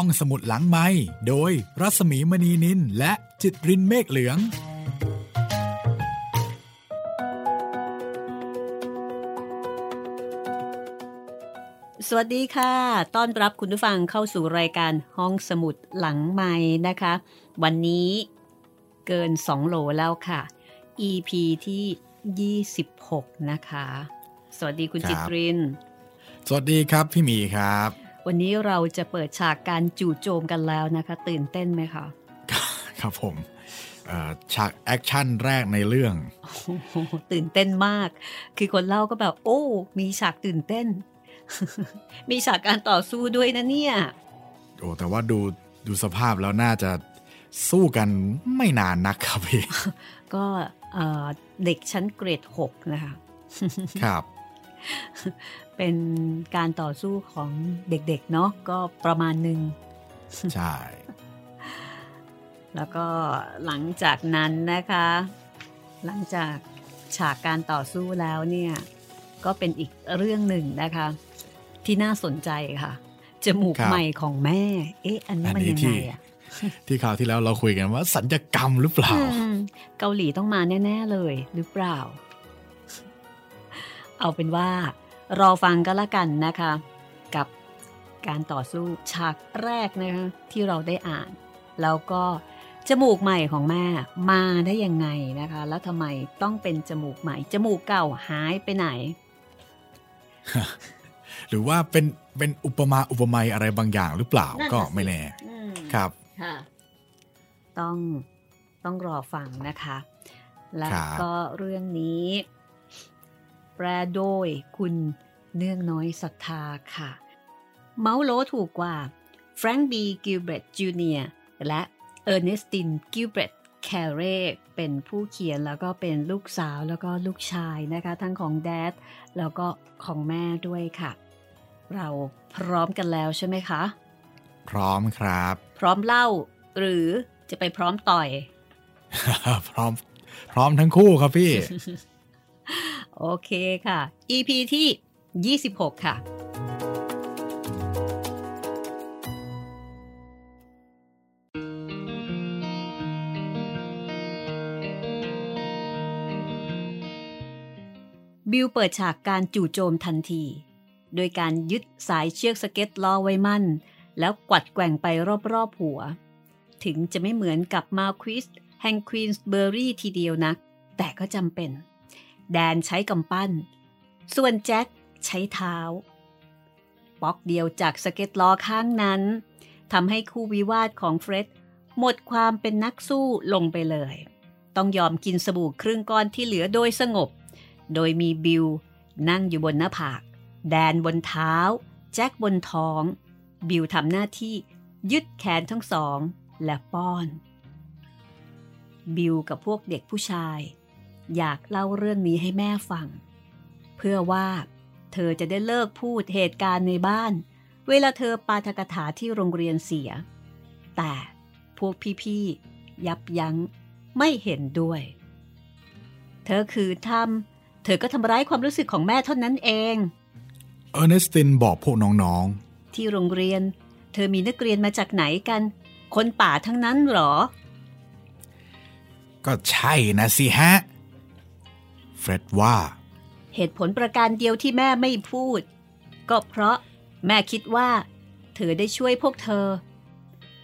ห้องสมุดหลังไม้โดยรัสมีมณีนินและจิตรินเมฆเหลือง สวัสดีค่ะ ต้อนรับคุณผู้ฟังเข้าสู่รายการห้องสมุดหลังไม้นะคะ วันนี้เกิน 2 โหลแล้วค่ะ EP ที่ 26 นะคะ สวัสดีคุณครับจิตริน สวัสดีครับพี่หมีครับ วันนี้เราจะเปิดฉากการจู่โจมกันแล้วนะคะ ตื่นเต้นไหมคะ ครับผมเอ่อฉากแอคชั่นแรกในเรื่องโอ้โหตื่นเต้นมาก คือคนเล่าก็แบบ โอ้ มีฉากตื่นเต้น มีฉากการต่อสู้ด้วยนะเนี่ย โอ้แต่ว่าดูดูสภาพแล้วน่าจะสู้กันไม่นานนักครับพี่ ก็เอ่อเด็กชั้นเกรด6นะคะ ครับ เป็นการต่อสู้ของเด็กๆเนาะก็ประมาณหนึ่งใช่ แล้วก็หลังจากนั้นนะคะ หลังจากฉากการต่อสู้แล้วเนี่ย ก็เป็นอีกเรื่องหนึ่งนะคะ ที่น่าสนใจค่ะ จมูกครับใหม่ของแม่ เอ๊ะ อันนี้อันมันนี้ยังที่ไงอะที่คราวที่แล้วเราคุยกันว่า สัญญกรรมหรือเปล่าอืมเกาหลีต้องมาแน่ ๆ เลยหรือเปล่า เอาเป็นว่ารอฟังก็แล้วกันนะคะ กับการต่อสู้ฉากแรกนะคะที่เราได้อ่าน แล้วก็จมูกใหม่ของแม่มาได้ยังไงนะคะ แล้วทำไมต้องเป็นจมูกใหม่ จมูกเก่าหายไปไหน หรือว่าเป็นเป็นอุปมาอุปไมยอะไรบางอย่างหรือเปล่านั่นน่ะก็สิไม่แน่อืมครับค่ะต้องต้องรอฟังนะคะ แล้วครับก็เรื่องนี้ แปลโดยคุณเนื่องน้อยศรัทธาค่ะ เหมาโหลถูกกว่าแฟรงค์บีกิลเบรตจูเนียและเออร์เนสตินกิลเบรตแคเรเป็นผู้เขียนแล้วก็เป็นลูกสาวแล้วก็ลูกชายนะคะ ทั้งของแดดแล้วก็ของแม่ด้วยค่ะ เราพร้อมกันแล้วใช่ไหมคะ พร้อมครับ พร้อมเล่า หรือจะไปพร้อมต่อย พร้อม พร้อมทั้งคู่ครับพี่ โอเคค่ะ EP ที่ 26 ค่ะ บิลเปิดฉากการจู่โจมทันที โดยการยึดสายเชือกสเก็ตล้อไว้มั่น แล้วกวัดแกว่งไปรอบๆหัว ถึงจะไม่เหมือนกับมาควิสแห่งควีนส์เบอร์รี่ทีเดียวนัก แต่ก็จำเป็น แดนใช้กำปั้น ส่วนแจ็คใช้เท้า ป๊อกเดียวจากสเก็ตล้อข้างนั้นทำให้คู่วิวาทของเฟร็ดหมดความเป็นนักสู้ลงไปเลย ต้องยอมกินสบู่ครึ่งก้อนที่เหลือโดยสงบ โดยมีบิลนั่งอยู่บนหน้าผาก แดนบนเท้า แจ็คบนท้อง บิลทำหน้าที่ยึดแขนทั้งสองและป้อน บิลกับพวกเด็กผู้ชาย อยากเล่าเรื่องนี้ให้แม่ฟัง เพื่อว่าเธอจะได้เลิกพูดเหตุการณ์ในบ้าน เวลาเธอปาฐกถาที่โรงเรียนเสีย แต่พวกพี่ๆ ยับยั้งไม่เห็นด้วย เธอคือทำเธอก็ทำร้ายความรู้สึกของแม่เท่านั้นเอง เออร์เนสตินบอกพวกน้องที่โรงเรียน เธอมีนักเรียนมาจากไหนกัน คนป่าทั้งนั้นเหรอๆก็ใช่นะสิฮะเฟร็ดว่า เหตุผลประการเดียวที่แม่ไม่พูด ก็เพราะแม่คิดว่า เธอได้ช่วยพวกเธอ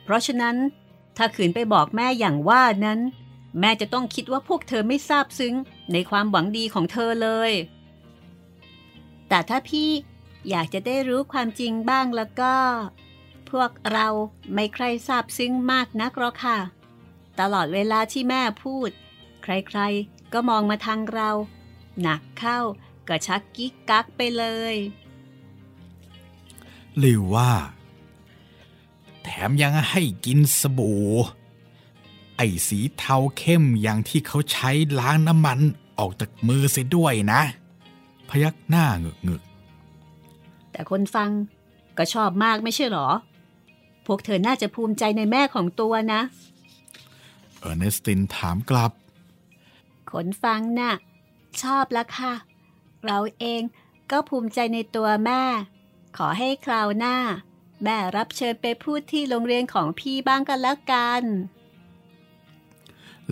เพราะฉะนั้น ถ้าขืนไปบอกแม่อย่างว่านั้น แม่จะต้องคิดว่าพวกเธอไม่ซาบซึ้งในความหวังดีของเธอเลย แต่ถ้าพี่อยากจะได้รู้ความจริงบ้างแล้วก็ พวกเราไม่ใครซาบซึ้งมากนักหรอกค่ะ ตลอดเวลาที่แม่พูด ใครๆ ก็มองมาทางเรา หนักเข้าก็ชักกิ๊กกักไปเลยลิวว่า แถมยังให้กินสบู่ ไอ้สีเทาเข้มอย่างที่เขาใช้ล้างน้ำมันออกจากมือเสียด้วยนะ พยักหน้าเงึกเงึกแต่คนฟังก็ชอบมากไม่ใช่หรอ พวกเธอน่าจะภูมิใจในแม่ของตัวนะๆเออร์เนสตินถามกลับ คนฟังน่ะ ชอบละค่ะ เราเองก็ภูมิใจในตัวแม่ ขอให้คราวหน้า แม่รับเชิญไปพูดที่โรงเรียนของพี่บ้างกันแล้วกัน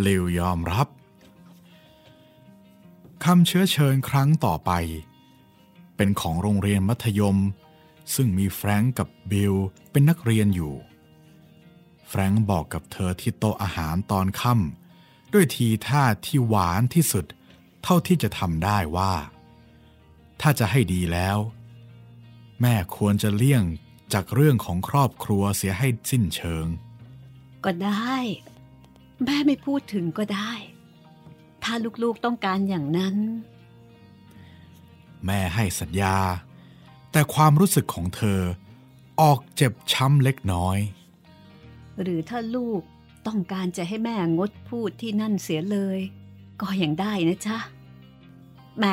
ลิวยอมรับคำเชื้อเชิญครั้งต่อไป เป็นของโรงเรียนมัธยม ซึ่งมีแฟรงก์กับบิลเป็นนักเรียนอยู่ แฟรงก์บอกกับเธอที่โต๊ะอาหารตอนค่ำ ด้วยทีท่าที่หวานที่สุด เท่าที่จะทำได้ว่า ถ้าจะให้ดีแล้ว แม่ควรจะเลี่ยงจากเรื่องของครอบครัวเสียให้สิ้นเชิง ก็ได้ แม่ไม่พูดถึงก็ได้ ถ้าลูกๆต้องการอย่างนั้น แม่ให้สัญญา แต่ความรู้สึกของเธอออกเจ็บช้ำเล็กน้อย หรือถ้าลูก ต้องการจะให้แม่งดพูดที่นั่นเสียเลย ก็ยังได้นะจ๊ะแหม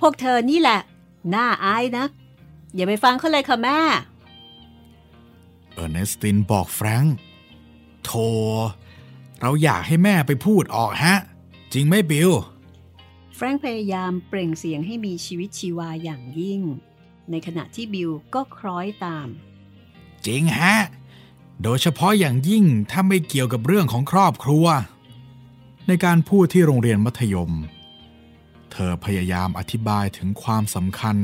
พวกเธอนี่แหละ น่าอายนะ อย่าไปฟังเขาเลยค่ะแม่ เออร์เนสตินบอกแฟรงค์โธเราอยากให้แม่ไปพูดออกฮะ จริงไหมบิล แฟรงค์พยายามเปล่งเสียงให้มีชีวิตชีวาอย่างยิ่ง ในขณะที่บิลก็คล้อยตาม จริงฮะ โดยเฉพาะอย่างยิ่งถ้าไม่เกี่ยวกับเรื่องของครอบครัว ในการพูดที่โรงเรียนมัธยม เธอพยายามอธิบายถึงความสำคัญ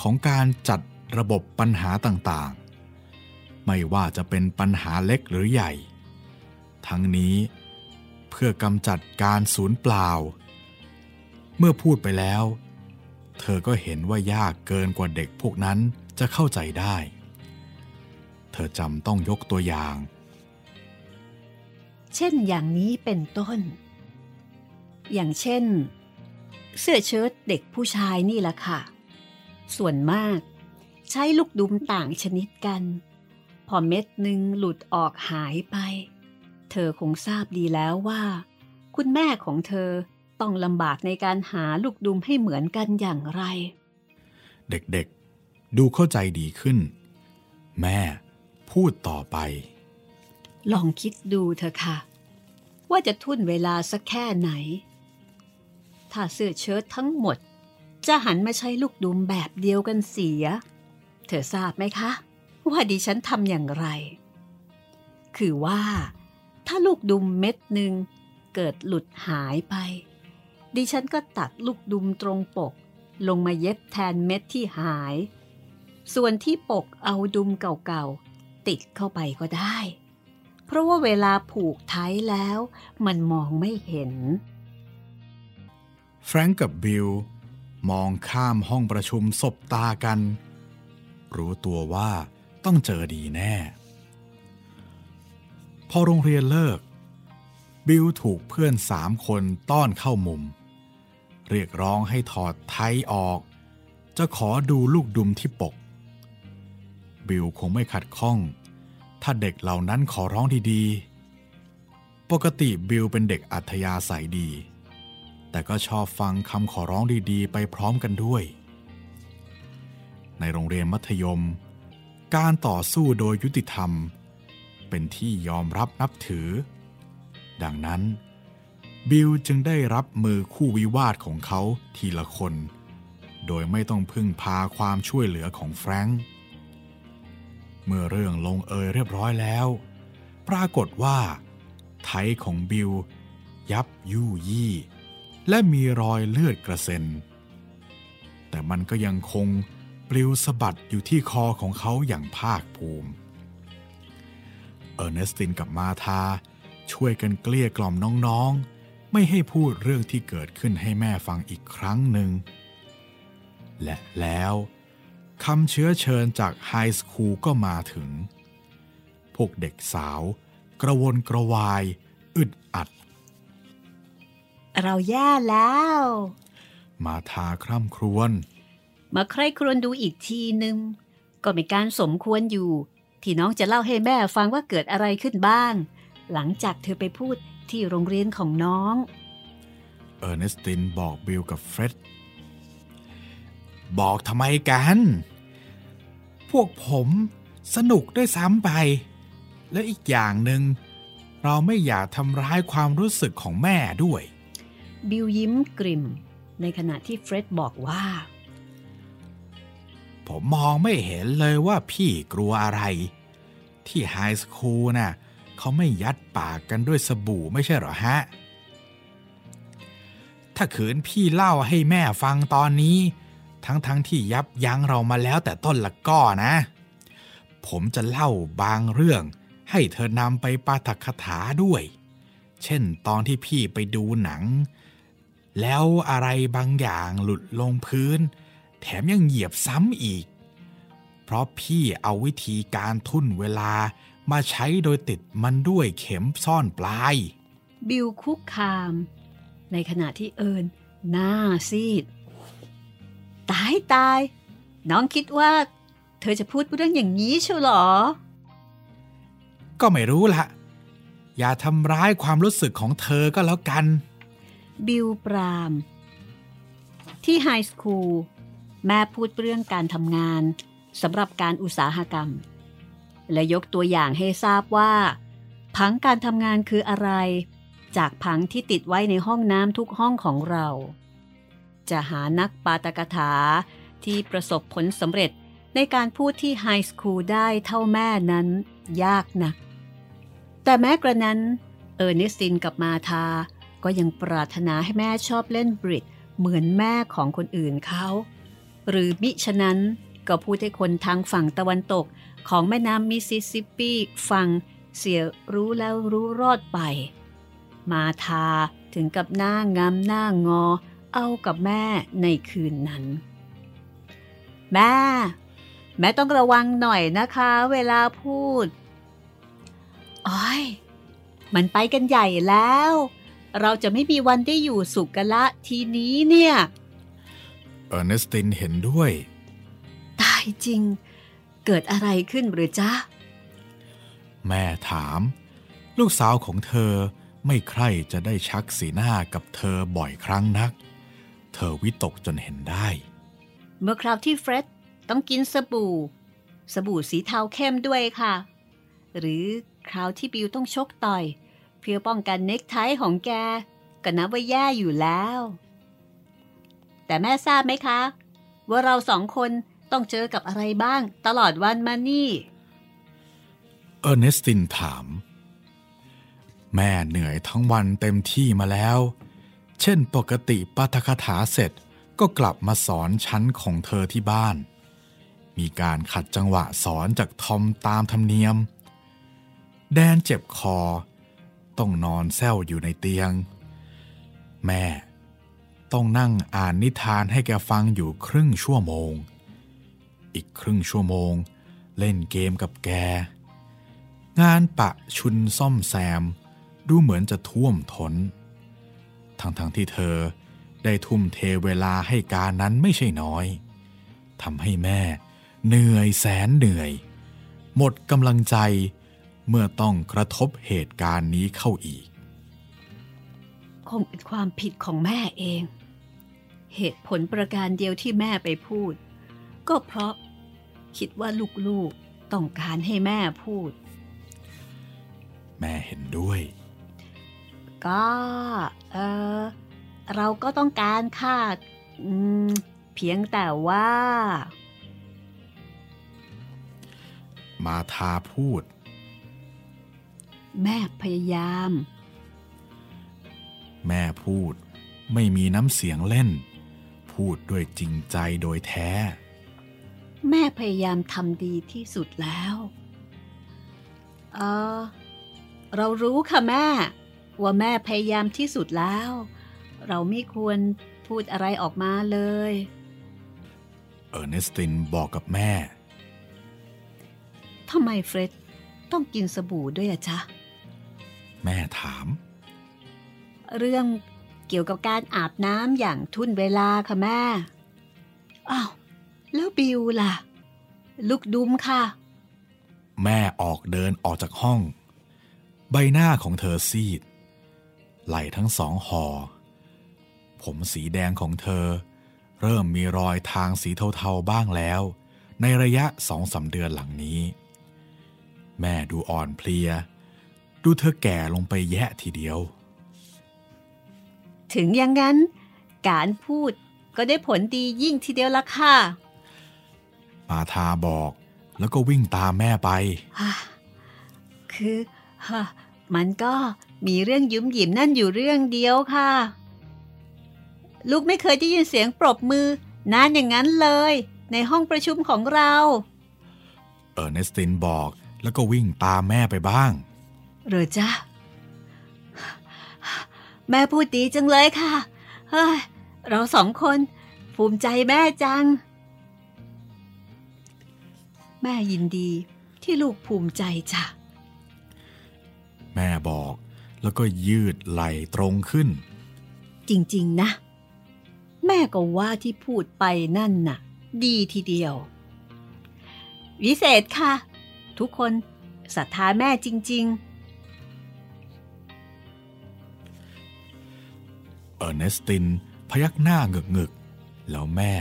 ของการจัดระบบปัญหาต่างๆ ไม่ว่าจะเป็นปัญหาเล็กหรือใหญ่ ทั้งนี้เพื่อกำจัดการสูญเปล่า เมื่อพูดไปแล้ว เธอก็เห็นว่ายากเกินกว่าเด็กพวกนั้นจะเข้าใจได้ เธอจำต้องยกตัวอย่าง เช่นอย่างนี้เป็นต้น อย่างเช่น เสื้อเชิ้ตเด็กผู้ชายนี่แหละค่ะ ส่วนมากใช้ลูกดุมต่างชนิดกัน พอเม็ดหนึ่งหลุดออกหายไป เธอคงทราบดีแล้วว่า คุณแม่ของเธอต้องลำบากในการหาลูกดุมให้เหมือนกันอย่างไร เด็กๆ ดูเข้าใจดีขึ้น แม่ พูดต่อไป ลองคิดดูเถอะค่ะ ว่าจะทุ่นเวลาสักแค่ไหน ถ้าเสื้อเชิ้ตทั้งหมด จะหันมาใช้ลูกดุมแบบเดียวกันเสีย เธอทราบไหมคะ ว่าดิฉันทำอย่างไร คือว่า ถ้าลูกดุมเม็ดหนึ่งเกิดหลุดหายไป ดิฉันก็ตัดลูกดุมตรงปก ลงมาเย็บแทนเม็ดที่หาย ส่วนที่ปกเอาดุมเก่าๆ ติดเข้าไปก็ได้ เพราะว่าเวลาผูกไทยแล้ว มันมองไม่เห็น แฟรงก์กับบิลมองข้ามห้องประชุมศบตากัน รู้ตัวว่าต้องเจอดีแน่ พอโรงเรียนเลิก บิลถูกเพื่อนสามคนต้อนเข้ามุม เรียกร้องให้ถอดไทออก จะขอดูลูกดุมที่ปก บิลคงไม่ขัดข้อง ถ้าเด็กเหล่านั้นขอร้องดีๆ ปกติบิลเป็นเด็กอัธยาศัยดี แต่ก็ชอบฟังคำขอร้องดีๆ ไปพร้อมกันด้วย ในโรงเรียนมัธยม การต่อสู้โดยยุติธรรม เป็นที่ยอมรับนับถือ ดังนั้น บิลจึงได้รับมือคู่วิวาทของเขาทีละคนโดยไม่ต้องพึ่งพาความช่วยเหลือของแฟรงค์ เมื่อเรื่องลงเอยเรียบร้อยแล้ว ปรากฏว่า ไทของบิล ยับยู่ยี่ และมีรอยเลือดกระเซ็น แต่มันก็ยังคงปลิวสะบัดอยู่ที่คอของเขาอย่างภาคภูมิ เออร์เนสตินกับมาธาช่วยกันเกลี้ยกล่อมน้องๆ ไม่ให้พูดเรื่องที่เกิดขึ้นให้แม่ฟังอีกครั้งหนึ่ง และแล้ว คำเชื้อเชิญจาก high school ก็มาถึง พวกเด็กสาว กระวนกระวาย อึดอัด เราแย่แล้ว มาทาคร่ำครวญ มาใครครวญดูอีกทีหนึ่งก็มีการสมควรอยู่ ที่น้องจะเล่าให้แม่ฟังว่าเกิดอะไรขึ้นบ้าง หลังจากเธอไปพูดที่โรงเรียนของน้อง เออร์เนสตินบอกบิลกับเฟร็ด บอกทำไมกัน พวกผมสนุกด้วยซ้ำไป และอีกอย่างหนึ่งเราไม่อยากทำร้ายความรู้สึกของแม่ด้วย บิลยิ้มกริม ในขณะที่เฟร็ดบอกว่า ผมมองไม่เห็นเลยว่าพี่กลัวอะไร ที่ไฮสคูลน่ะเขาไม่ยัดปากกันด้วยสบู่ไม่ใช่หรอฮะ ถ้าขืนพี่เล่าให้แม่ฟังตอนนี้ ทั้งๆทที่ยับยั้งเรามาแล้วแต่ต้นละก้อนะ ผมจะเล่าบางเรื่องให้เธอนำไปปาฐกถาด้วย เช่นตอนที่พี่ไปดูหนัง แล้วอะไรบางอย่างหลุดลงพื้น แถมยังเหยียบซ้ำอีก เพราะพี่เอาวิธีการทุ่นเวลามาใช้โดยติดมันด้วยเข็มซ่อนปลาย บิลคุกคาม ในขณะที่เอิญหน้าซีด ตายตาย น้องคิดว่า เธอจะพูดเรื่องอย่างนี้เชียวหรอ ก็ไม่รู้ละอย่าทำร้ายความรู้สึกของเธอก็แล้วกัน บิลปราม ที่ไฮสคูลแม่พูดเรื่องการทำงานสำหรับการอุตสาหกรรม และยกตัวอย่างให้ทราบว่า ผังการทำงานคืออะไร จากผังที่ติดไว้ในห้องน้ำทุกห้องของเรา จะหานักปาตกถาที่ประสบผลสำเร็จในการพูดที่ไฮสคูลได้เท่าแม่นั้นยากนัก แต่แม้กระนั้น เออร์เนสตินกับมาธา ก็ยังปรารถนาให้แม่ชอบเล่นบริดเหมือนแม่ของคนอื่นเขา หรือมิฉะนั้นก็พูดให้คนทางฝั่งตะวันตกของแม่น้ำมิสซิสซิปปีฟังเสียรู้แล้วรู้รอดไป มาทาถึงกับหน้างามหน้างอ เอากับแม่ในคืนนั้น แม่ แม่ต้องระวังหน่อยนะคะ เวลาพูดอ้อยมันไปกันใหญ่แล้ว เราจะไม่มีวันได้อยู่สุขกันละทีนี้เนี่ย เออร์เนสตินเห็นด้วย ตายจริง เกิดอะไรขึ้นหรือจ๊ะ แม่ถาม ลูกสาวของเธอไม่ใคร่จะได้ชักสีหน้ากับเธอบ่อยครั้งนัก เธอวิตกจนเห็นได้ เมื่อคราวที่เฟร็ดต้องกินสบู่ สบู่สีเทาเข้มด้วยค่ะ หรือคราวที่บิวต้องชกต่อย เพื่อป้องกันเน็กไทของแกก็นับว่าแย่อยู่แล้ว แต่แม่ทราบไหมคะ ว่าเราสองคนต้องเจอกับอะไรบ้างตลอดวันมานี่เออร์เนสตินถาม แม่เหนื่อยทั้งวันเต็มที่มาแล้ว เช่นปกติปาฐกถาเสร็จก็กลับมาสอนชั้นของเธอที่บ้าน มีการขัดจังหวะสอนจากทอมตามธรรมเนียม แดนเจ็บคอ ต้องนอนแซวอยู่ในเตียง แม่ ต้องนั่งอ่านนิทานให้แกฟังอยู่ครึ่งชั่วโมง อีกครึ่งชั่วโมง เล่นเกมกับแก งานปะชุนซ่อมแซม ดูเหมือนจะท่วมทน ทั้งๆทที่เธอได้ทุ่มเทเวลาให้การนั้นไม่ใช่น้อยทำให้แม่เหนื่อยแสนเหนื่อย หมดกำลังใจเมื่อต้องกระทบเหตุการณ์นี้เข้าอีก คงเป็นความผิดของแม่เอง เหตุผลประการเดียวที่แม่ไปพูด ก็เพราะคิดว่าลูกๆต้องการให้แม่พูด แม่เห็นด้วย ก็เออเราก็ต้องการค่ะเพียงแต่ว่า มาทาพูด แม่พยายาม แม่พูดไม่มีน้ำเสียงเล่น พูดด้วยจริงใจโดยแท้ แม่พยายามทำดีที่สุดแล้ว เออเรารู้ค่ะแม่ ว่าแม่พยายามที่สุดแล้ว เราไม่ควรพูดอะไรออกมาเลย เออร์เนสตินบอกกับแม่ ทำไมเฟร็ดต้องกินสบู่ด้วยอะจ๊ะ แม่ถาม เรื่องเกี่ยวกับการอาบน้ำอย่างทุ่นเวลาค่ะแม่ อ้าว แล้วบิวล่ะ ลูกดุมค่ะ แม่ออกเดินออกจากห้อง ใบหน้าของเธอซีด ไหล่ทั้งสองหอ่อผมสีแดงของเธอ เริ่มมีรอยทางสีเทาๆบ้างแล้ว ในระยะสองสาเดือนหลังนี้ แม่ดูอ่อนเพลีย ดูเธอแก่ลงไปแยะทีเดียว ถึงอย่างนั้น การพูดก็ได้ผลดียิ่งทีเดียวละค่ะ มาทาบอกแล้วก็วิ่งตามแม่ไป คือฮะมันก็ มีเรื่องยุ่มหยิมนั่นอยู่เรื่องเดียวค่ะ ลูกไม่เคยได้ยินเสียงปรบมือนานอย่างนั้นเลย ในห้องประชุมของเราเออร์เนสตินบอกแล้วก็วิ่งตามแม่ไปบ้างเหรอจ๊ะแม่พูดดีจังเลยค่ะ เฮ้ย เราสองคน ภูมิใจแม่จัง แม่ยินดีที่ลูกภูมิใจจ้ะ แม่บอก แล้วก็ยืดไหลตรงขึ้น จริง ๆ นะ แม่ก็ว่าที่พูดไปนั่นน่ะ ดีทีเดียว วิเศษค่ะ ทุกคนศรัทธาแม่จริง ๆ เออร์เนสตินพยักหน้าเงึกงึกแล้วแม่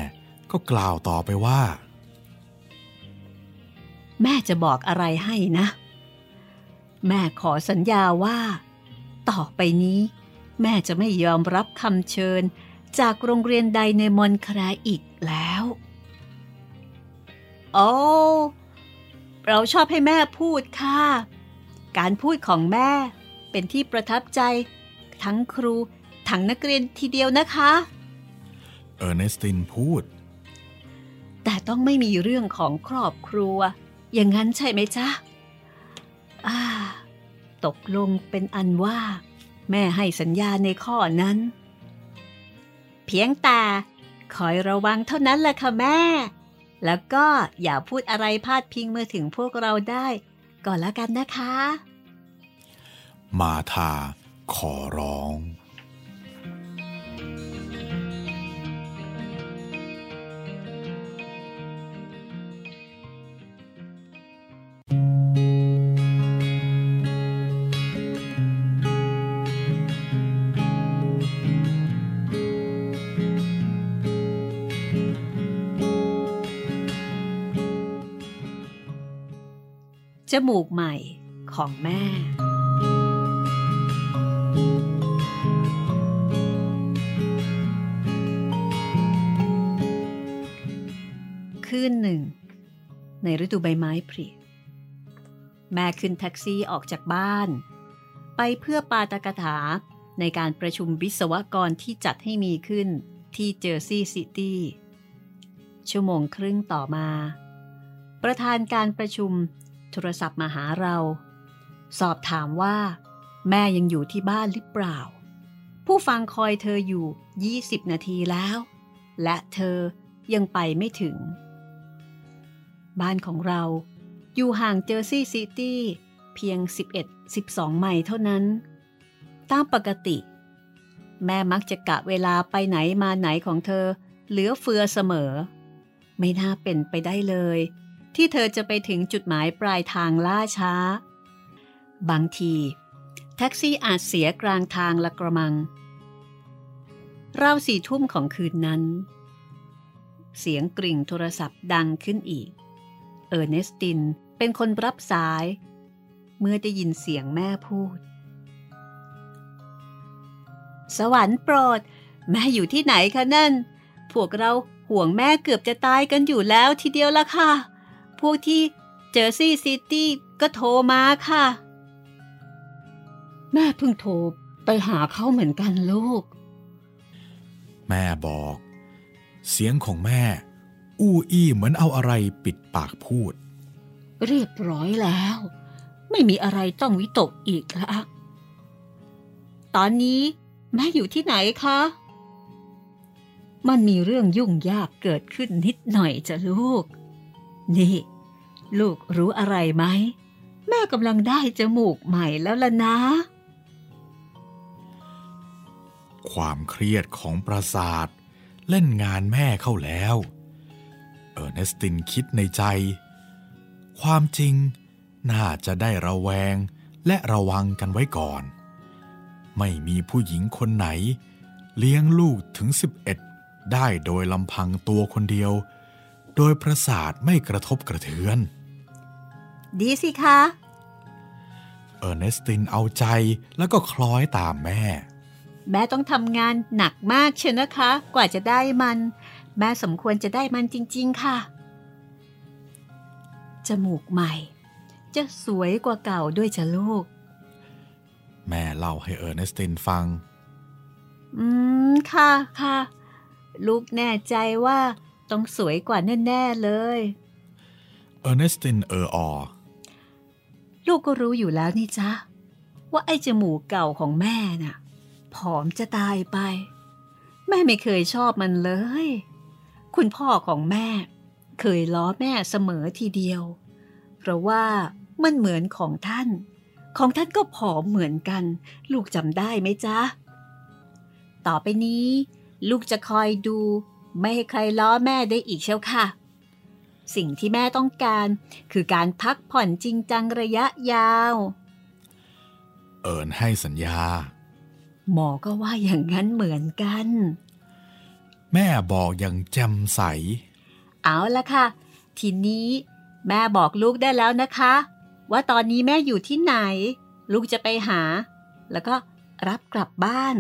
ก็กล่าวต่อไปว่า แม่จะบอกอะไรให้นะ แม่ขอสัญญาว่า ต่อไปนี้ แม่จะไม่ยอมรับคำเชิญ จากโรงเรียนใดในมอนคราอีกแล้ว โอ้ เราชอบให้แม่พูดค่ะ การพูดของแม่เป็นที่ประทับใจ ทั้งครู ทั้งนักเรียนทีเดียวนะคะ เออร์เนสตินพูด แต่ต้องไม่มีเรื่องของครอบครัว อย่างนั้นใช่ไหมจ๊ะอ่า ตกลงเป็นอันว่า แม่ให้สัญญาในข้อนั้น เพียงแต่คอยระวังเท่านั้นแหละค่ะแม่ แล้วก็อย่าพูดอะไรพาดพิงเมื่อถึงพวกเราได้ ก่อนแล้วกันนะคะ มาทาขอร้อง มูกใหม่ของแม่ คืนหนึ่ง ในฤดูใบไม้ผลิแม่ขึ้นแท็กซี่ออกจากบ้าน ไปเพื่อปาตกถาในการประชุมวิศวกรที่จัดให้มีขึ้นที่เจอร์ซีย์ซิตี้ ชั่วโมงครึ่งต่อมา ประธานการประชุม โทรศัพท์มาหาเรา สอบถามว่า แม่ยังอยู่ที่บ้านหรือเปล่า ผู้ฟังคอยเธออยู่ 20 นาทีแล้ว และเธอยังไปไม่ถึง บ้านของเราอยู่ห่างเจอร์ซีย์ซิตี้เพียง 11-12 ไมล์เท่านั้น ตามปกติ แม่มักจะกะเวลาไปไหนมาไหนของเธอ เหลือเฟือเสมอ ไม่น่าเป็นไปได้เลย ที่เธอจะไปถึงจุดหมายปลายทางล่าช้า บางที แท็กซี่อาจเสียกลางทางละกระมังราวสี่ทุ่มของคืนนั้น เสียงกริ่งโทรศัพท์ดังขึ้นอีก เออร์เนสตินเป็นคนรับสาย เมื่อได้ยินเสียงแม่พูด สวรรค์โปรด แม่อยู่ที่ไหนคะนั่น พวกเราห่วงแม่เกือบจะตายกันอยู่แล้วทีเดียวละค่ะ พวกที่เจอซี่ซิตี้ก็โทรมาค่ะ แม่เพิ่งโทรไปหาเขาเหมือนกันลูก แม่บอก เสียงของแม่ อู้อี้เหมือนเอาอะไรปิดปากพูด เรียบร้อยแล้ว ไม่มีอะไรต้องวิตกอีกแล้วตอนนี้แม่อยู่ที่ไหนคะ มันมีเรื่องยุ่งยากเกิดขึ้นนิดหน่อยจ้ะลูก นี่ ลูกรู้อะไรไหม แม่กำลังได้จมูกใหม่แล้วล่ะนะ ความเครียดของประสาท เล่นงานแม่เข้าแล้ว เออร์เนสตินคิดในใจ ความจริงน่าจะได้ระแวงและระวังกันไว้ก่อน ไม่มีผู้หญิงคนไหน เลี้ยงลูกถึง 11 ได้โดยลำพังตัวคนเดียว โดยประสาทไม่กระทบกระเทือน ดีสิคะ เออร์เนสตินเอาใจแล้วก็คล้อยตามแม่ แม่ต้องทำงานหนักมากเชียวนะคะ กว่าจะได้มัน แม่สมควรจะได้มันจริง ๆ ค่ะ จมูกใหม่ จะสวยกว่าเก่าด้วยจ้ะลูก แม่เล่าให้เออร์เนสตินฟัง อืม ค่ะค่ะ ลูกแน่ใจว่า ต้องสวยกว่าแน่ ๆ เลยเออร์เนสตินเออออลูกก็รู้อยู่แล้วนี่จ๊ะว่าไอ้จมูกเก่าของแม่น่ะ ผอมจะตายไป แม่ไม่เคยชอบมันเลย คุณพ่อของแม่ เคยล้อแม่เสมอทีเดียว เพราะว่ามันเหมือนของท่าน ของท่านก็ผอมเหมือนกัน ลูกจำได้ไหมจ๊ะ ต่อไปนี้ ลูกจะคอยดู ไม่ให้ใครล้อแม่ได้อีกเชียวค่ะ สิ่งที่แม่ต้องการคือการพักผ่อนจริงจังระยะยาว เอิญให้สัญญา หมอก็ว่าอย่างนั้นเหมือนกัน แม่บอกอย่างแจ่มใส เอาละค่ะ ทีนี้แม่บอกลูกได้แล้วนะคะ ว่าตอนนี้แม่อยู่ที่ไหน ลูกจะไปหา แล้วก็รับกลับบ้าน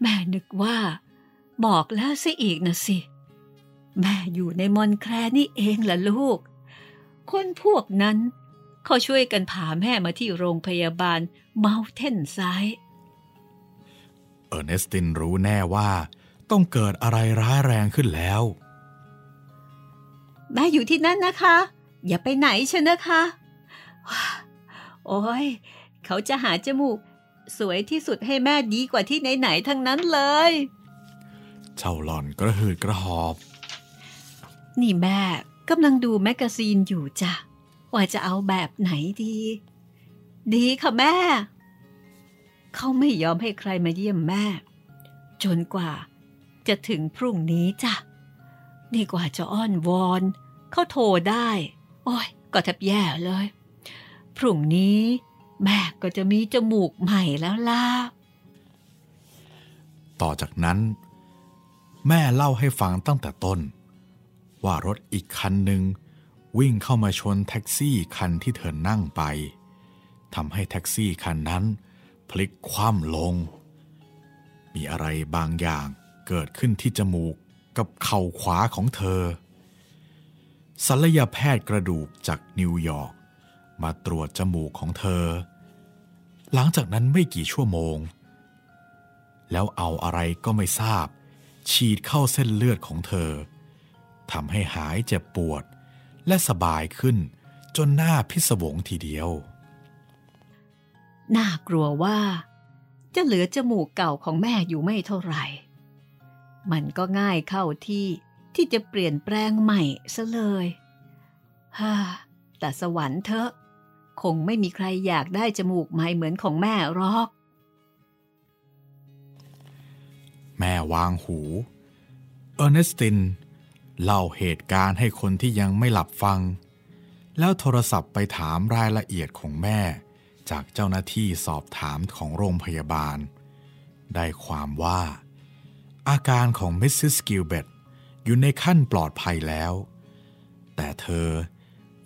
แม่นึกว่า บอกแล้วสิอีกนะสิ แม่อยู่ในมอนแคลนี่เองล่ะลูก คนพวกนั้นเขาช่วยกันพาแม่มาที่โรงพยาบาลเมาเทนไซด์เออร์เนสตินรู้แน่ว่า ต้องเกิดอะไรร้ายแรงขึ้นแล้ว แม่อยู่ที่นั่นนะคะ อย่าไปไหนเชยวนะคะว้าโอ้ยเขาจะหาจมูก สวยที่สุดให้แม่ดีกว่าที่ไหนๆทั้งนั้นเลย เจ้าหล่อนกระหืดกระหอบ นี่แม่กำลังดู magazine อยู่จ้ะ ว่าจะเอาแบบไหนดี ดีค่ะแม่ เขาไม่ยอมให้ใครมาเยี่ยมแม่ จนกว่า จะถึงพรุ่งนี้จ้ะ นี่กว่าจะอ้อนวอน เขาโทรได้ โอ้ยก็แทบแย่เลย พรุ่งนี้แม่ก็จะมีจมูกใหม่แล้วล่ะ ต่อจากนั้น แม่เล่าให้ฟังตั้งแต่ต้น ว่ารถอีกคันหนึ่งวิ่งเข้ามาชนแท็กซี่คันที่เธอนั่งไปทำให้แท็กซี่คันนั้น พลิกคว่ำลง มีอะไรบางอย่างเกิดขึ้นที่จมูกกับเข่าขวาของเธอ ศัลยแพทย์กระดูกจากนิวยอร์กมาตรวจจมูกของเธอ หลังจากนั้นไม่กี่ชั่วโมง แล้วเอาอะไรก็ไม่ทราบ ฉีดเข้าเส้นเลือดของเธอทำให้หายเจ็บปวด และสบายขึ้นจนหน้าพิศวงทีเดียว น่ากลัวว่า จะเหลือจมูกเก่าของแม่อยู่ไม่เท่าไหร่ มันก็ง่ายเข้าที่ที่จะเปลี่ยนแปลงใหม่ซะเลยฮ่าแต่สวรรค์เถอะ คงไม่มีใครอยากได้จมูกใหม่เหมือนของแม่หรอก แม่วางหู เออร์เนสติน เล่าเหตุการณ์ให้คนที่ยังไม่หลับฟัง แล้วโทรศัพท์ไปถามรายละเอียดของแม่ จากเจ้าหน้าที่สอบถามของโรงพยาบาล ได้ความว่า อาการของมิสซิสกิลเบรตอยู่ในขั้นปลอดภัยแล้ว แต่เธอ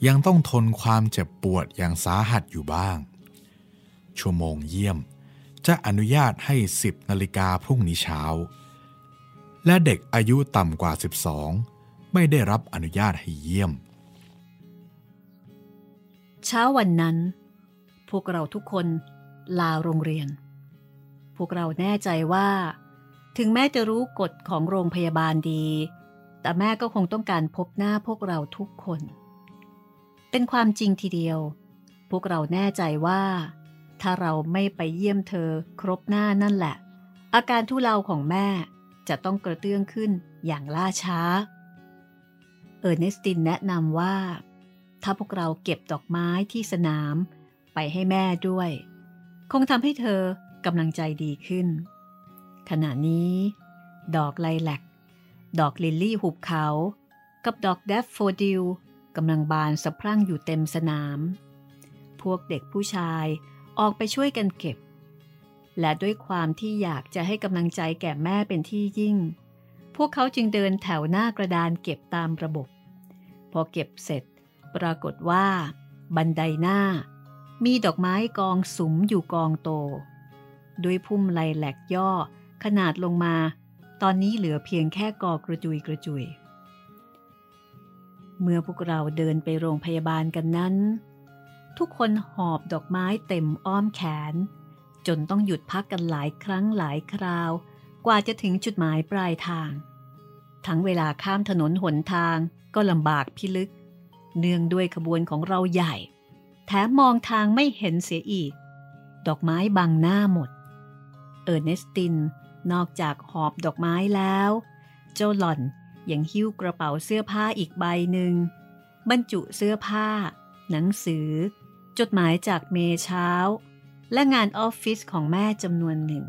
ยังต้องทนความเจ็บปวดอย่างสาหัสอยู่บ้าง ชั่วโมงเยี่ยม จะอนุญาตให้ 10 นาฬิกาพรุ่งนี้เช้า และเด็กอายุต่ำกว่า 12 ไม่ได้รับอนุญาตให้เยี่ยม เช้าวันนั้น พวกเราทุกคนลาโรงเรียน พวกเราแน่ใจว่า ถึงแม้จะรู้กฎของโรงพยาบาลดี แต่แม่ก็คงต้องการพบหน้าพวกเราทุกคน เป็นความจริงทีเดียว พวกเราแน่ใจว่า ถ้าเราไม่ไปเยี่ยมเธอครบหน้านั่นแหละ อาการทุเลาของแม่จะต้องกระเตื้องขึ้นอย่างล่าช้า เออร์เนสตินแนะนำว่า ถ้าพวกเราเก็บดอกไม้ที่สนามไปให้แม่ด้วย คงทำให้เธอกำลังใจดีขึ้น ขณะนี้ ดอกไลแลกดอกลิลลี่หุบเขา กับดอกแดฟโฟดิลกำลังบานสะพรั่งอยู่เต็มสนาม พวกเด็กผู้ชาย ออกไปช่วยกันเก็บ และด้วยความที่อยากจะให้กำลังใจแก่แม่เป็นที่ยิ่ง พวกเขาจึงเดินแถวหน้ากระดานเก็บตามระบบ พอเก็บเสร็จ ปรากฏว่า บันไดหน้า มีดอกไม้กองสุมอยู่กองโต ด้วยพุ่มไลแหลกย่อขนาดลงมา ตอนนี้เหลือเพียงแค่กอกระจุยกระจุย เมื่อพวกเราเดินไปโรงพยาบาลกันนั้น ทุกคนหอบดอกไม้เต็มอ้อมแขน จนต้องหยุดพักกันหลายครั้งหลายคราว กว่าจะถึงจุดหมายปลายทาง ทั้งเวลาข้ามถนนหนทางก็ลำบากพิลึก เนื่องด้วยขบวนของเราใหญ่ แถมมองทางไม่เห็นเสียอีก ดอกไม้บังหน้าหมด เออร์เนสติน นอกจากหอบดอกไม้แล้ว เจ้าหล่อนยังหิ้วกระเป๋าเสื้อผ้าอีกใบหนึ่งบรรจุเสื้อผ้า หนังสือ จดหมายจากเมเช้า และงานออฟฟิศของแม่จำนวนหนึ่ง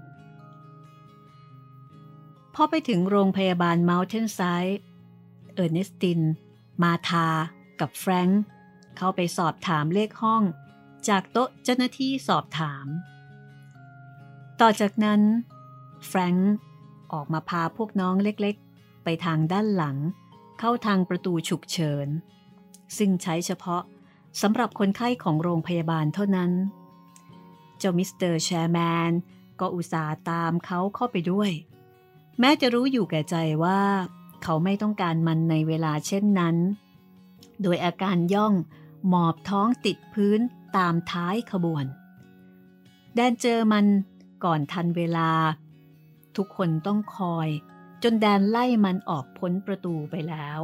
พอไปถึงโรงพยาบาลเมลเทนไซด์เออร์เนสติน มาทา กับแฟรงค์เข้าไปสอบถามเลขห้อง จากโต๊ะเจ้าหน้าที่สอบถาม ต่อจากนั้นแฟรงค์ออกมาพาพวกน้องเล็กๆ ไปทางด้านหลัง เข้าทางประตูฉุกเฉิน ซึ่งใช้เฉพาะ สำหรับคนไข้ของโรงพยาบาลเท่านั้น เจ้ามิสเตอร์แชร์แมนก็อุตส่าห์ตามเขาเข้าไปด้วย แม้จะรู้อยู่แก่ใจว่า เขาไม่ต้องการมันในเวลาเช่นนั้น โดยอาการย่องหมอบท้องติดพื้นตามท้ายขบวน แดนเจอมันก่อนทันเวลา ทุกคนต้องคอย จนแดนไล่มันออกพ้นประตูไปแล้ว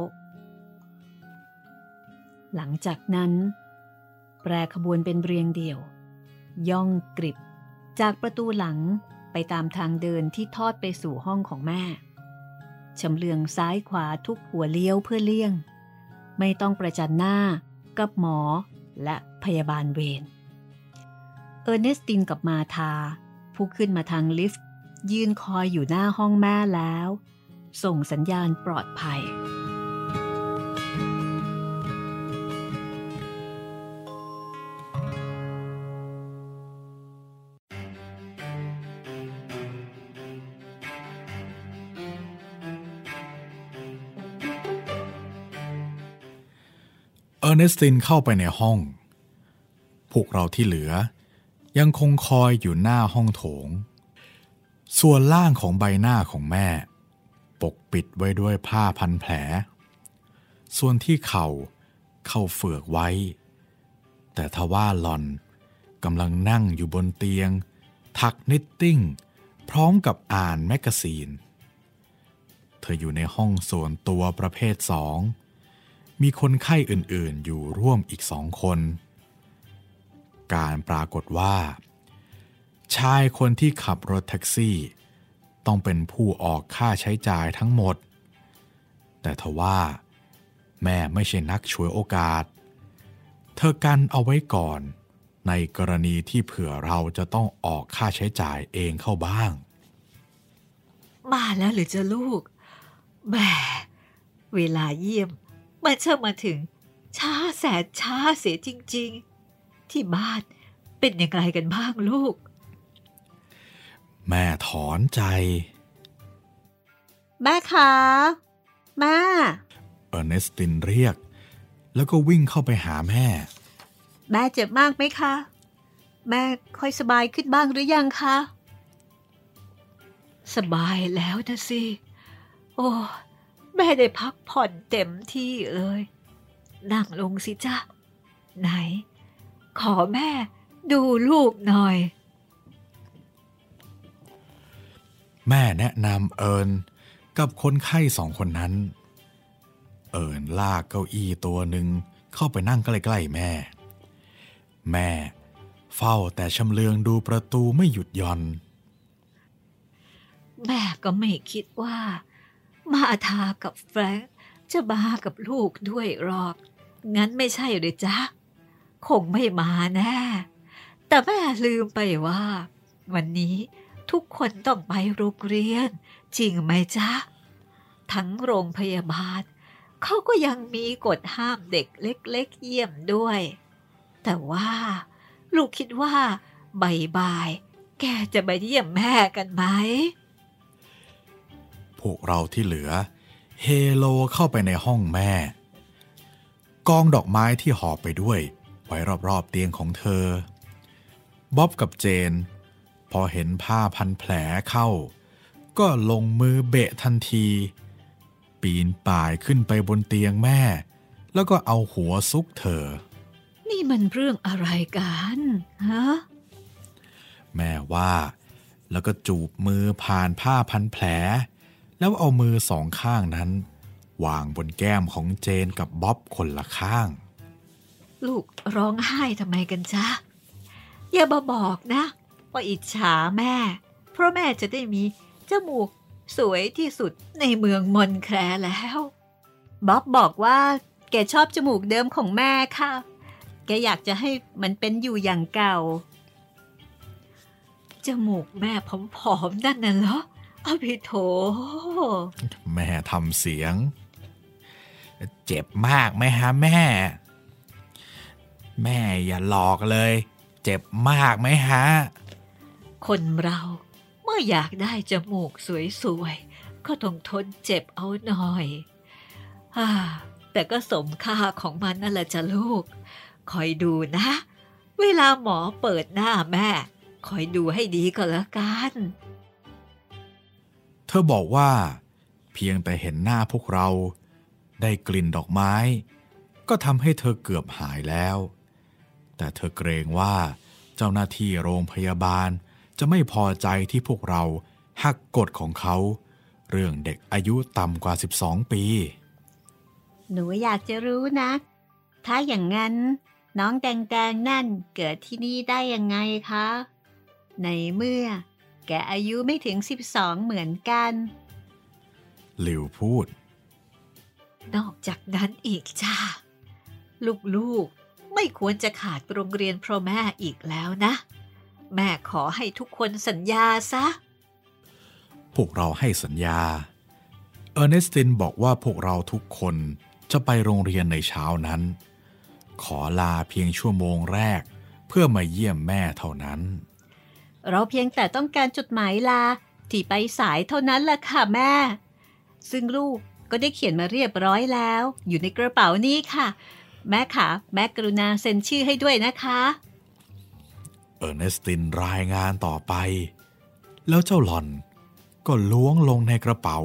หลังจากนั้น แปรขบวนเป็นเรียงเดี่ยว ย่องกริบ จากประตูหลังไปตามทางเดินที่ทอดไปสู่ห้องของแม่ชำเลืองซ้ายขวาทุกหัวเลี้ยวเพื่อเลี่ยง ไม่ต้องประจันหน้ากับหมอและพยาบาลเวรเออร์เนสตินกับมาธาผู้ขึ้นมาทางลิฟต์ ยืนคอยอยู่หน้าห้องแม่แล้ว ส่งสัญญาณปลอดภัย เนสตินเข้าไปในห้อง พวกเราที่เหลือ ยังคงคอยอยู่หน้าห้องโถง ส่วนล่างของใบหน้าของแม่ ปกปิดไว้ด้วยผ้าพันแผล ส่วนที่เข่าเข้าเฟือกไว้ แต่ทว่าหล่อนกำลังนั่งอยู่บนเตียงถัก knitting พร้อมกับอ่าน magazine เธออยู่ในห้องส่วนตัวประเภทสอง มีคนไข้อื่นๆ อยู่ร่วมอีกสองคน การปรากฏว่า ชายคนที่ขับรถแท็กซี่ ต้องเป็นผู้ออกค่าใช้จ่ายทั้งหมด แต่ทว่า แม่ไม่ใช่นักช่วยโอกาส เธอกันเอาไว้ก่อนในกรณีที่เผื่อเราจะต้องออกค่าใช้จ่ายเองเข้าบ้างมาแล้วหรือจะลูกแหมเวลาเยี่ยม มันเชื่อมาถึง ช้าแสนช้าเสียจริง ๆ ที่บ้านเป็นอย่างไรกันบ้างลูก แม่ถอนใจ แม่คะแม่เออร์เนสตินเรียก แล้วก็วิ่งเข้าไปหาแม่ แม่เจ็บมากไหมคะ แม่ค่อยสบายขึ้นบ้างหรือยังคะ สบายแล้วนะสิ โอ้ แม่ได้พักผ่อนเต็มที่เลย นั่งลงสิจ้ะไหน ขอแม่ดูลูกหน่อย แม่แนะนำเอิญกับคนไข้สองคนนั้น เอิญลากเก้าอี้ตัวหนึ่งเข้าไปนั่งใกล้ๆแม่ แม่เฝ้าแต่ชำเลืองดูประตูไม่หยุดหย่อน แม่ก็ไม่คิดว่า มาทากับแฟรงค์จะมากับลูกด้วยหรอก งั้นไม่ใช่หรือจ๊ะ คงไม่มาแน่ แต่แม่ลืมไปว่า วันนี้ทุกคนต้องไปโรงเรียน จริงไหมจ๊ะ ทั้งโรงพยาบาล เขาก็ยังมีกฎห้ามเด็กเล็ก ๆ เยี่ยมด้วย แต่ว่า ลูกคิดว่าบ่ายๆแกจะมาเยี่ยมแม่กันไหม พวกเราที่เหลือ เฮโลเข้าไปในห้องแม่ กองดอกไม้ที่หอบไปด้วย ไว้รอบๆเตียงของเธอ บ๊อบกับเจน พอเห็นผ้าพันแผลเข้า ก็ลงมือเบะทันที ปีนป่ายขึ้นไปบนเตียงแม่แแล้วก็เอาหัวซุกเธอ นี่มันเรื่องอะไรกันฮะแม่ว่าแล้วก็จูบมือผ่านผ้าพันแผล แล้วเอามือสองข้างนั้น วางบนแก้มของเจนกับบ๊อบคนละข้าง ลูกร้องไห้ทำไมกันจ๊ะ อย่ามาบอกนะ ว่าอิจฉาแม่ เพราะแม่จะได้มีจมูกสวยที่สุดในเมืองมอนแคร์แล้วบ๊อบบอกว่าแกชอบจมูกเดิมของแม่ค่ะ แกอยากจะให้มันเป็นอยู่อย่างเก่า จมูกแม่ผอมๆนั่นน่ะเหรอ อาพี่โถแม่ทำเสียง เจ็บมากไหมฮะแม่ แม่อย่าหลอกเลย เจ็บมากไหมฮะ คนเราเมื่ออยากได้จมูกสวยๆ ก็ต้องทนเจ็บเอาหน่อยอาแต่ก็สมค่าของมันนั่นแหละจ้ะลูก คอยดูนะ เวลาหมอเปิดหน้าแม่ คอยดูให้ดีก็แล้วกัน เธอบอกว่า เพียงแต่เห็นหน้าพวกเรา ได้กลิ่นดอกไม้ ก็ทำให้เธอเกือบหายแล้ว แต่เธอเกรงว่าเจ้าหน้าที่โรงพยาบาลจะไม่พอใจที่พวกเราหักกฎของเขา เรื่องเด็กอายุต่ำกว่า 12 ปี หนูอยากจะรู้นะ ถ้าอย่างนั้นน้องแดงๆนั่นเกิดที่นี่ได้ยังไงคะ ในเมื่อ แกอายุไม่ถึง 12 เหมือนกัน หลิวพูด นอกจากนั้นอีกจ้า ลูกๆ ไม่ควรจะขาดโรงเรียนเพราะแม่อีกแล้วนะ แม่ขอให้ทุกคนสัญญาซะ พวกเราให้สัญญา เออร์เนสตินบอกว่าพวกเราทุกคนจะไปโรงเรียนในเช้านั้น ขอลาเพียงชั่วโมงแรกเพื่อมาเยี่ยมแม่เท่านั้น เราเพียงแต่ต้องการจดหมายลาที่ไปสายเท่านั้นแหละค่ะแม่ ซึ่งลูกก็ได้เขียนมาเรียบร้อยแล้ว อยู่ในกระเป๋านี้ค่ะ แม่ค่ะ แม่กรุณาเซ็นชื่อให้ด้วยนะคะเออร์เนสตินรายงานต่อไป แล้วเจ้าหลอน ก็ล้วงลงในกระเป๋า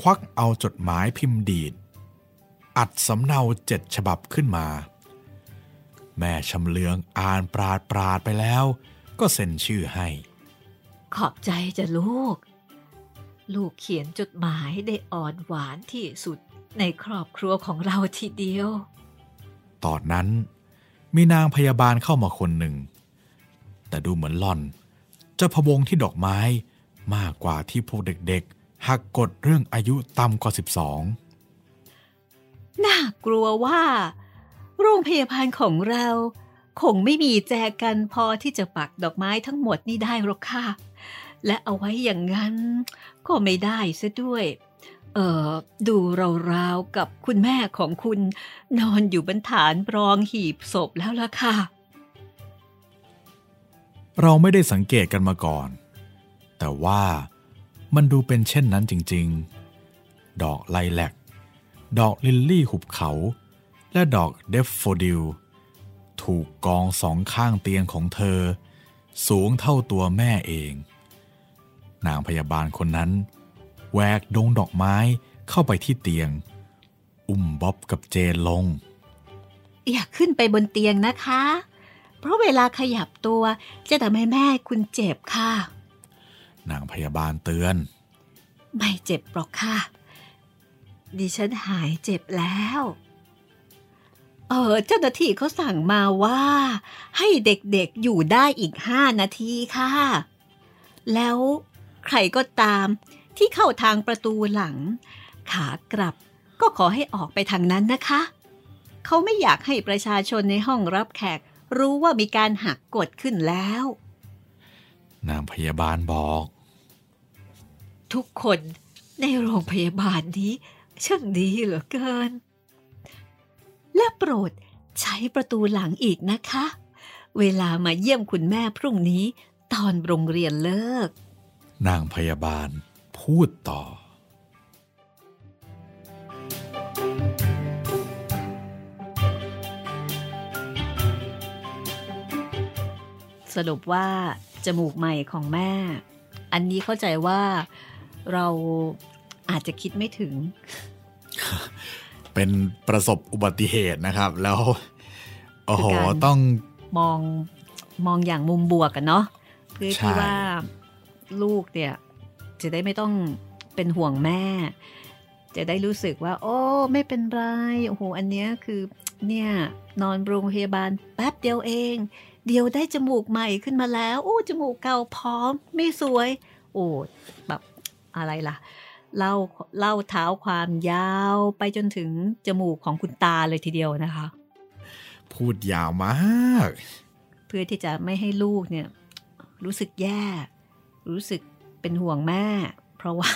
ควักเอาจดหมายพิมพ์ดีด อัดสำเนาเจ็ดฉบับขึ้นมา แม่ชำเลืองอ่านปราดปราดไปแล้ว ก็เซ็นชื่อให้ ขอบใจจ้ะลูก ลูกเขียนจดหมายได้อ่อนหวานที่สุดในครอบครัวของเราทีเดียว ตอนนั้นมีนางพยาบาลเข้ามาคนหนึ่ง แต่ดูเหมือนหล่อน จะพะวงที่ดอกไม้มากกว่าที่พวกเด็กๆ หักกฎเรื่องอายุต่ำกว่า 12 น่ากลัวว่า โรงพยาบาลของเรา คงไม่มีแจกันพอที่จะปักดอกไม้ทั้งหมดนี่ได้หรอกค่ะ และเอาไว้อย่างนั้น ก็ไม่ได้ซะด้วย เออดูราวๆกับคุณแม่ของคุณนอนอยู่บนฐานรองหีบศพแล้วล่ะค่ะ เราไม่ได้สังเกตกันมาก่อน แต่ว่ามันดูเป็นเช่นนั้นจริงๆ ดอกไลแลกดอกลิลลี่หุบเขา และดอกเดฟโฟดิล ถูกกองสองข้างเตียงของเธอ สูงเท่าตัวแม่เอง นางพยาบาลคนนั้นแหวกดงดอกไม้เข้าไปที่เตียง อุ้มบ๊อบกับเจนลง อย่าขึ้นไปบนเตียงนะคะ เพราะเวลาขยับตัวจะทำให้แม่คุณเจ็บค่ะ นางพยาบาลเตือน ไม่เจ็บหรอกค่ะ ดิฉันหายเจ็บแล้ว เออเจ้าหน้าที่เขาสั่งมาว่า ให้เด็กๆอยู่ได้อีกห้านาทีค่ะ แล้วใครก็ตามที่เข้าทางประตูหลัง ขากลับก็ขอให้ออกไปทางนั้นนะคะ เขาไม่อยากให้ประชาชนในห้องรับแขก รู้ว่ามีการหักกฎขึ้นแล้ว นางพยาบาลบอก ทุกคนในโรงพยาบาลนี้ช่างดีเหลือเกิน และโปรดใช้ประตูหลังอีกนะคะ เวลามาเยี่ยมคุณแม่พรุ่งนี้ตอนโรงเรียนเลิก นางพยาบาลพูดต่อ สรุปว่าจมูกใหม่ของแม่ อันนี้เข้าใจว่าเราอาจจะคิดไม่ถึง เป็นประสบอุบัติเหตุนะครับ แล้วโอ้โหคือการต้องมองมองอย่างมุมบวกกันเนาะเพื่อใช่ที่ว่าลูกเนี่ย จะได้ไม่ต้องเป็นห่วงแม่ จะได้รู้สึกว่า โอ้ ไม่เป็นไรโอ้โหอันเนี้ยคือเนี่ยนอนโรงพยาบาลแป๊บเดียวเอง เดียวได้จมูกใหม่ขึ้นมาแล้ว โอ้จมูกเก่าพร้อม ไม่สวย โอ้แบบอะไรล่ะ เล่าเล่าเท้าความยาวไปจนถึงจมูกของคุณตาเลยทีเดียวนะคะ พูดยาวมาก เพื่อที่จะไม่ให้ลูกเนี่ย รู้สึกแย่ รู้สึกเป็นห่วงแม่ เพราะว่า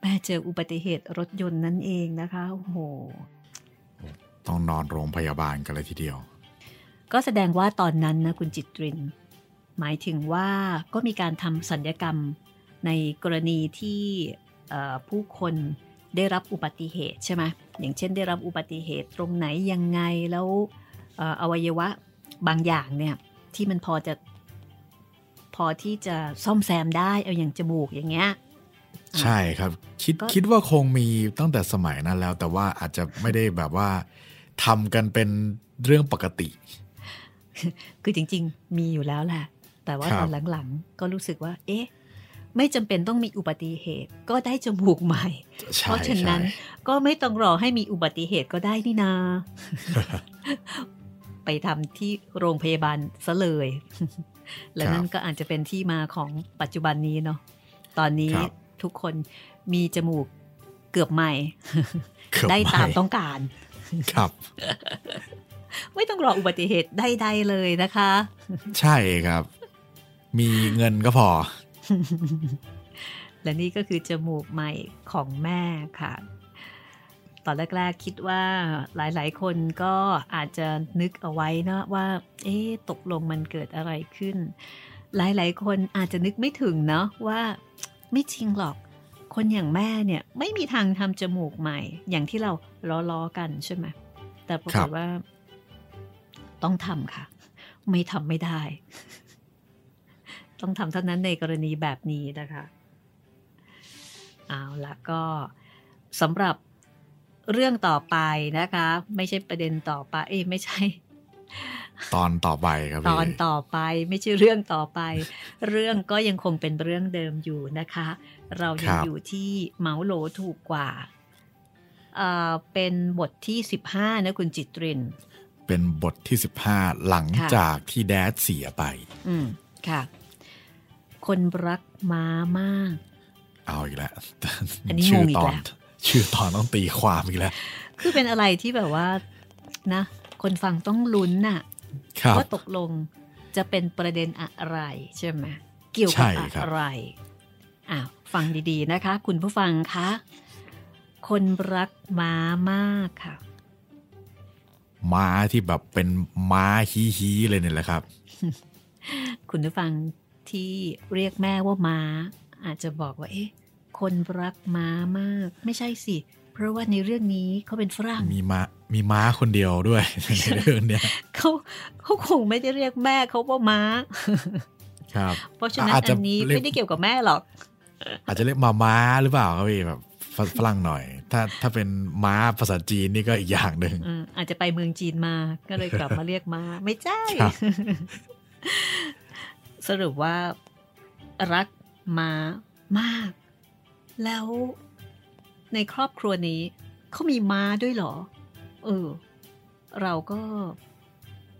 แม่เจออุบัติเหตุรถยนต์นั่นเองนะคะโอ้โหต้องนอนโรงพยาบาลกันเลยทีเดียว ก็แสดงว่าตอนนั้นนะคุณจิตริน หมายถึงว่าก็มีการทำสัญญกรรมในกรณีที่เอ่อ ผู้คนได้รับอุบัติเหตุใช่ไหมอย่างเช่นได้รับอุบัติเหตุตรงไหนยังไงแล้วเอ่ออวัยวะบางอย่างเนี่ยที่มันพอจะพอที่จะซ่อมแซมได้เอาอย่างจมูกอย่างเงี้ยใช่ครับคิดก็คิดว่าคงมีตั้งแต่สมัยนั้นแล้ว แต่ว่าอาจจะไม่ได้แบบว่าทำกันเป็นเรื่องปกติ คือจริง ๆ มีอยู่แล้วแหละแต่ว่าครับตอนหลังๆ ก็รู้สึกว่า เอ๊ะ ไม่จำเป็นต้องมีอุบัติเหตุก็ได้จมูกใหม่ใช่เพราะฉะนั้นใช่ก็ไม่ต้องรอให้มีอุบัติเหตุก็ได้นี่นา ไปทำที่โรงพยาบาลซะเลย และนั่นก็อาจจะเป็นที่มาของปัจจุบันนี้เนาะตอนนี้ครับทุกคนมีจมูกเกือบใหม่เกือบได้ตามไม่ต้องการ ครับ ไม่ต้องรออุบัติเหตุใดๆเลยนะคะ ใช่ครับ มีเงินก็พอ และนี่ก็คือจมูกใหม่ของแม่ค่ะ ตอนแรกๆคิดว่าหลายๆ คนก็อาจจะนึกเอาไว้นะว่า เอ๊ะตกลงมันเกิดอะไรขึ้น หลายๆ คนอาจจะนึกไม่ถึงเนาะว่าไม่จริงหรอกคนอย่างแม่เนี่ยไม่มีทางทำจมูกใหม่ อย่างที่เราล้อๆกันใช่ไหมแต่ปราครักฏบว่า ต้องทำค่ะ ไม่ทำไม่ได้ ต้องทำเท่านั้นในกรณีแบบนี้นะคะเอาละก็สำหรับเรื่องต่อไปนะคะ ไม่ใช่ประเด็นต่อไป เอ้ยไม่ใช่ ตอนต่อไปครับตพี่อนต่อไปไม่ใช่เรื่องต่อไป เรื่องก็ยังคงเป็นเรื่องเดิมอยู่นะคะ เรายังอยู่ที่เมาส์โหลถูกกว่าเอ่อเป็นบทที่ 15 นะคุณจิตริน เป็นบทที่ 15 หลังค่ะจากที่แดดเสียไป อืม ค่ะ คนรักม้ามาก เอาอีกแล้วอันนี้ชื่งงอีกตอนแล้วชื่อตอนต้องตีความอีกแล้ว คือเป็นอะไรที่แบบว่านะ คนฟังต้องลุ้นน่ะครับว่าตกลงจะเป็นประเด็นอะไรใช่ไหมเกี่ยวกับใช่ครับอะไรอ้าวฟังดีๆนะคะ คุณผู้ฟังคะคนรักม้ามากค่ะ ม้าที่แบบเป็นม้าฮีฮีๆเลยเนี่ยแหละครับ คุณผู้ฟัง ที่เรียกแม่ว่าม้า อาจจะบอกว่าเอ๊ะคนรักม้ามาก ไม่ใช่สิ เพราะว่าในเรื่องนี้เขาเป็นฝรั่งมีม้ามีม้าคนเดียวด้วยในเรื่องเนี้ยเขาเขาคงไม่ได้เรียกแม่เขาว่าม้า ครับ เพราะฉะนั้นอาจจะอันนี้เรียกไม่ได้เกี่ยวกับแม่หรอก อาจจะเรียกมาม้าหรือเปล่าครับพี่แบบฝฝรั่งหน่อย ถ้าถ้าเป็นม้าภาษาจีนนี่ก็อีกอย่างหนึ่งอืมอาจจะไปเมืองจีนมาก็เลยกลับมาเรียกมาไม่ใช่ครับ สรุปว่ารักม้ามาก แล้วในครอบครัวนี้เขามีม้าด้วยเหรอ เออ เราก็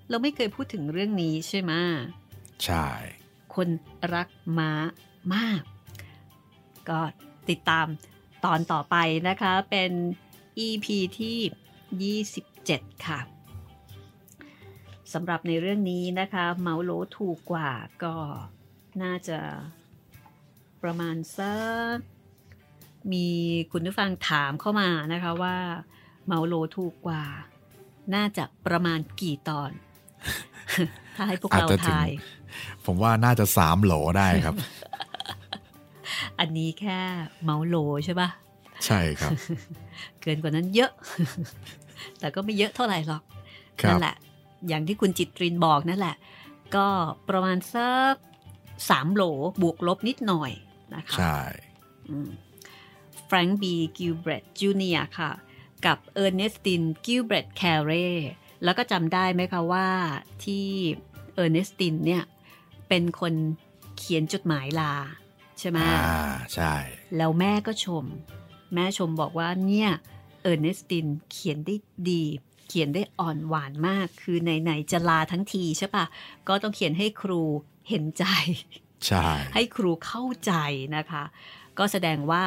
เราไม่เคยพูดถึงเรื่องนี้ใช่ไหมใช่ คนรักม้ามาก ก็ติดตามตอนต่อไปนะคะเป็น EP ที่ 27 ค่ะ สำหรับในเรื่องนี้นะคะเมาโลถูกกว่าก็น่าจะประมาณสักมีคุณผู้ฟังถามเข้ามานะคะว่าเมาโลถูกกว่า น่าจะประมาณกี่ตอนถ้าให้พวกอาจเราจะถึงทาย ผมว่าน่าจะสามโหลได้ครับ อันนี้แค่เหมาโหลใช่ปะใช่ครับ เกินกว่านั้นเยอะ แต่ก็ไม่เยอะเท่าไหร่หรอกครันั่นแหละ อย่างที่คุณจิตรินบอกนั่นแหละ ก็ประมาณสักสามโหลบวกลบนิดหน่อยนะคะใช่ Frank B. Gilbreth Junior ค่ะ กับ Ernestine Gilbreth Careyแล้วก็จำได้ไหมคะว่าที่เออร์เนสตินเนี่ย เป็นคนเขียนจดหมายลา ใช่ไหมอ่าใช่ แล้วแม่ก็ชม แม่ชมบอกว่าเนี่ยเออร์เนสตินเขียนได้ดี เขียนได้อ่อนหวานมาก คือไหนๆจะลาทั้งทีใช่ปะก็ต้องเขียนให้ครูเห็นใจใช่ให้ครูเข้าใจนะคะ ก็แสดงว่า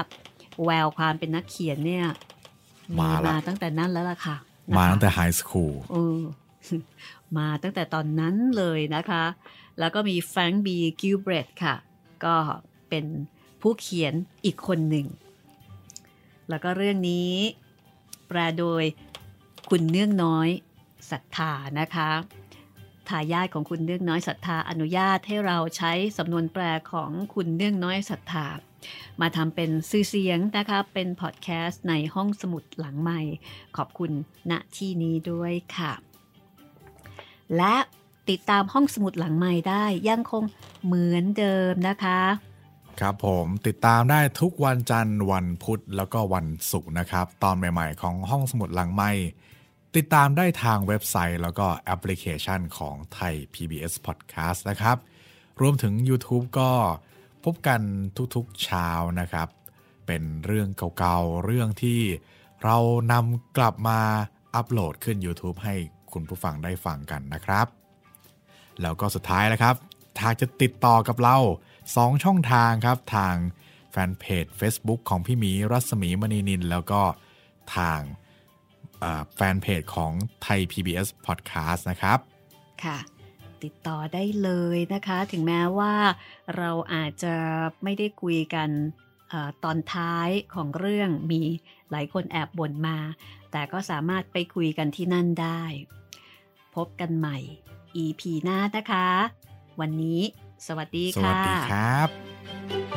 แววความเป็นนักเขียนเนี่ยมาละตั้งแต่นั้นแล้วล่ะค่ะนะคะมาตั้งแต่ high schoolเออมาตั้งแต่ตอนนั้นเลยนะคะ แล้วก็มี Frank B. Gilbreth ค่ะ ก็เป็นผู้เขียนอีกคนหนึ่ง แล้วก็เรื่องนี้ แปลโดย คุณเนื่องน้อยศรัทธานะคะทายาทของคุณเนื่องน้อยศรัทธาอนุญาตให้เราใช้สำนวนแปลของคุณเนื่องน้อยศรัทธามาทำเป็นสื่อเสียงนะคะเป็นพอดแคสต์ในห้องสมุดหลังใหม่ ขอบคุณณที่นี้ด้วยค่ะ และติดตามห้องสมุดหลังใหม่ได้ยังคงเหมือนเดิมนะคะ ครับผมติดตามได้ทุกวันจันทร์วันพุธแล้วก็วันศุกร์นะครับ ตอนใหม่ ๆ ของห้องสมุดหลังใหม่ ติดตามได้ทางเว็บไซต์แล้วก็แอปพลิเคชันของไทย PBS Podcast นะครับ รวมถึง YouTube ก็พบกันทุกๆเช้านะครับ เป็นเรื่องเก่าๆ เรื่องที่เรานำกลับมาอัปโหลดขึ้น YouTube ให้คุณผู้ฟังได้ฟังกันนะครับ แล้วก็สุดท้ายนะครับถ้าจะติดต่อกับเรา 2 ช่องทางครับ ทางแฟนเพจ Facebook ของพี่หมีรัศมีมณีนิน แล้วก็ทาง แฟนเพจของไทย PBS Podcast นะครับ ค่ะ ติดต่อได้เลยนะคะ ถึงแม้ว่าเราอาจจะไม่ได้คุยกันเออตอนท้ายของเรื่องมีหลายคนแอบบ่นมา แต่ก็สามารถไปคุยกันที่นั่นได้ พบกันใหม่ EP หน้านะคะ วันนี้ สวัสดีสวัค่ะสดีครับ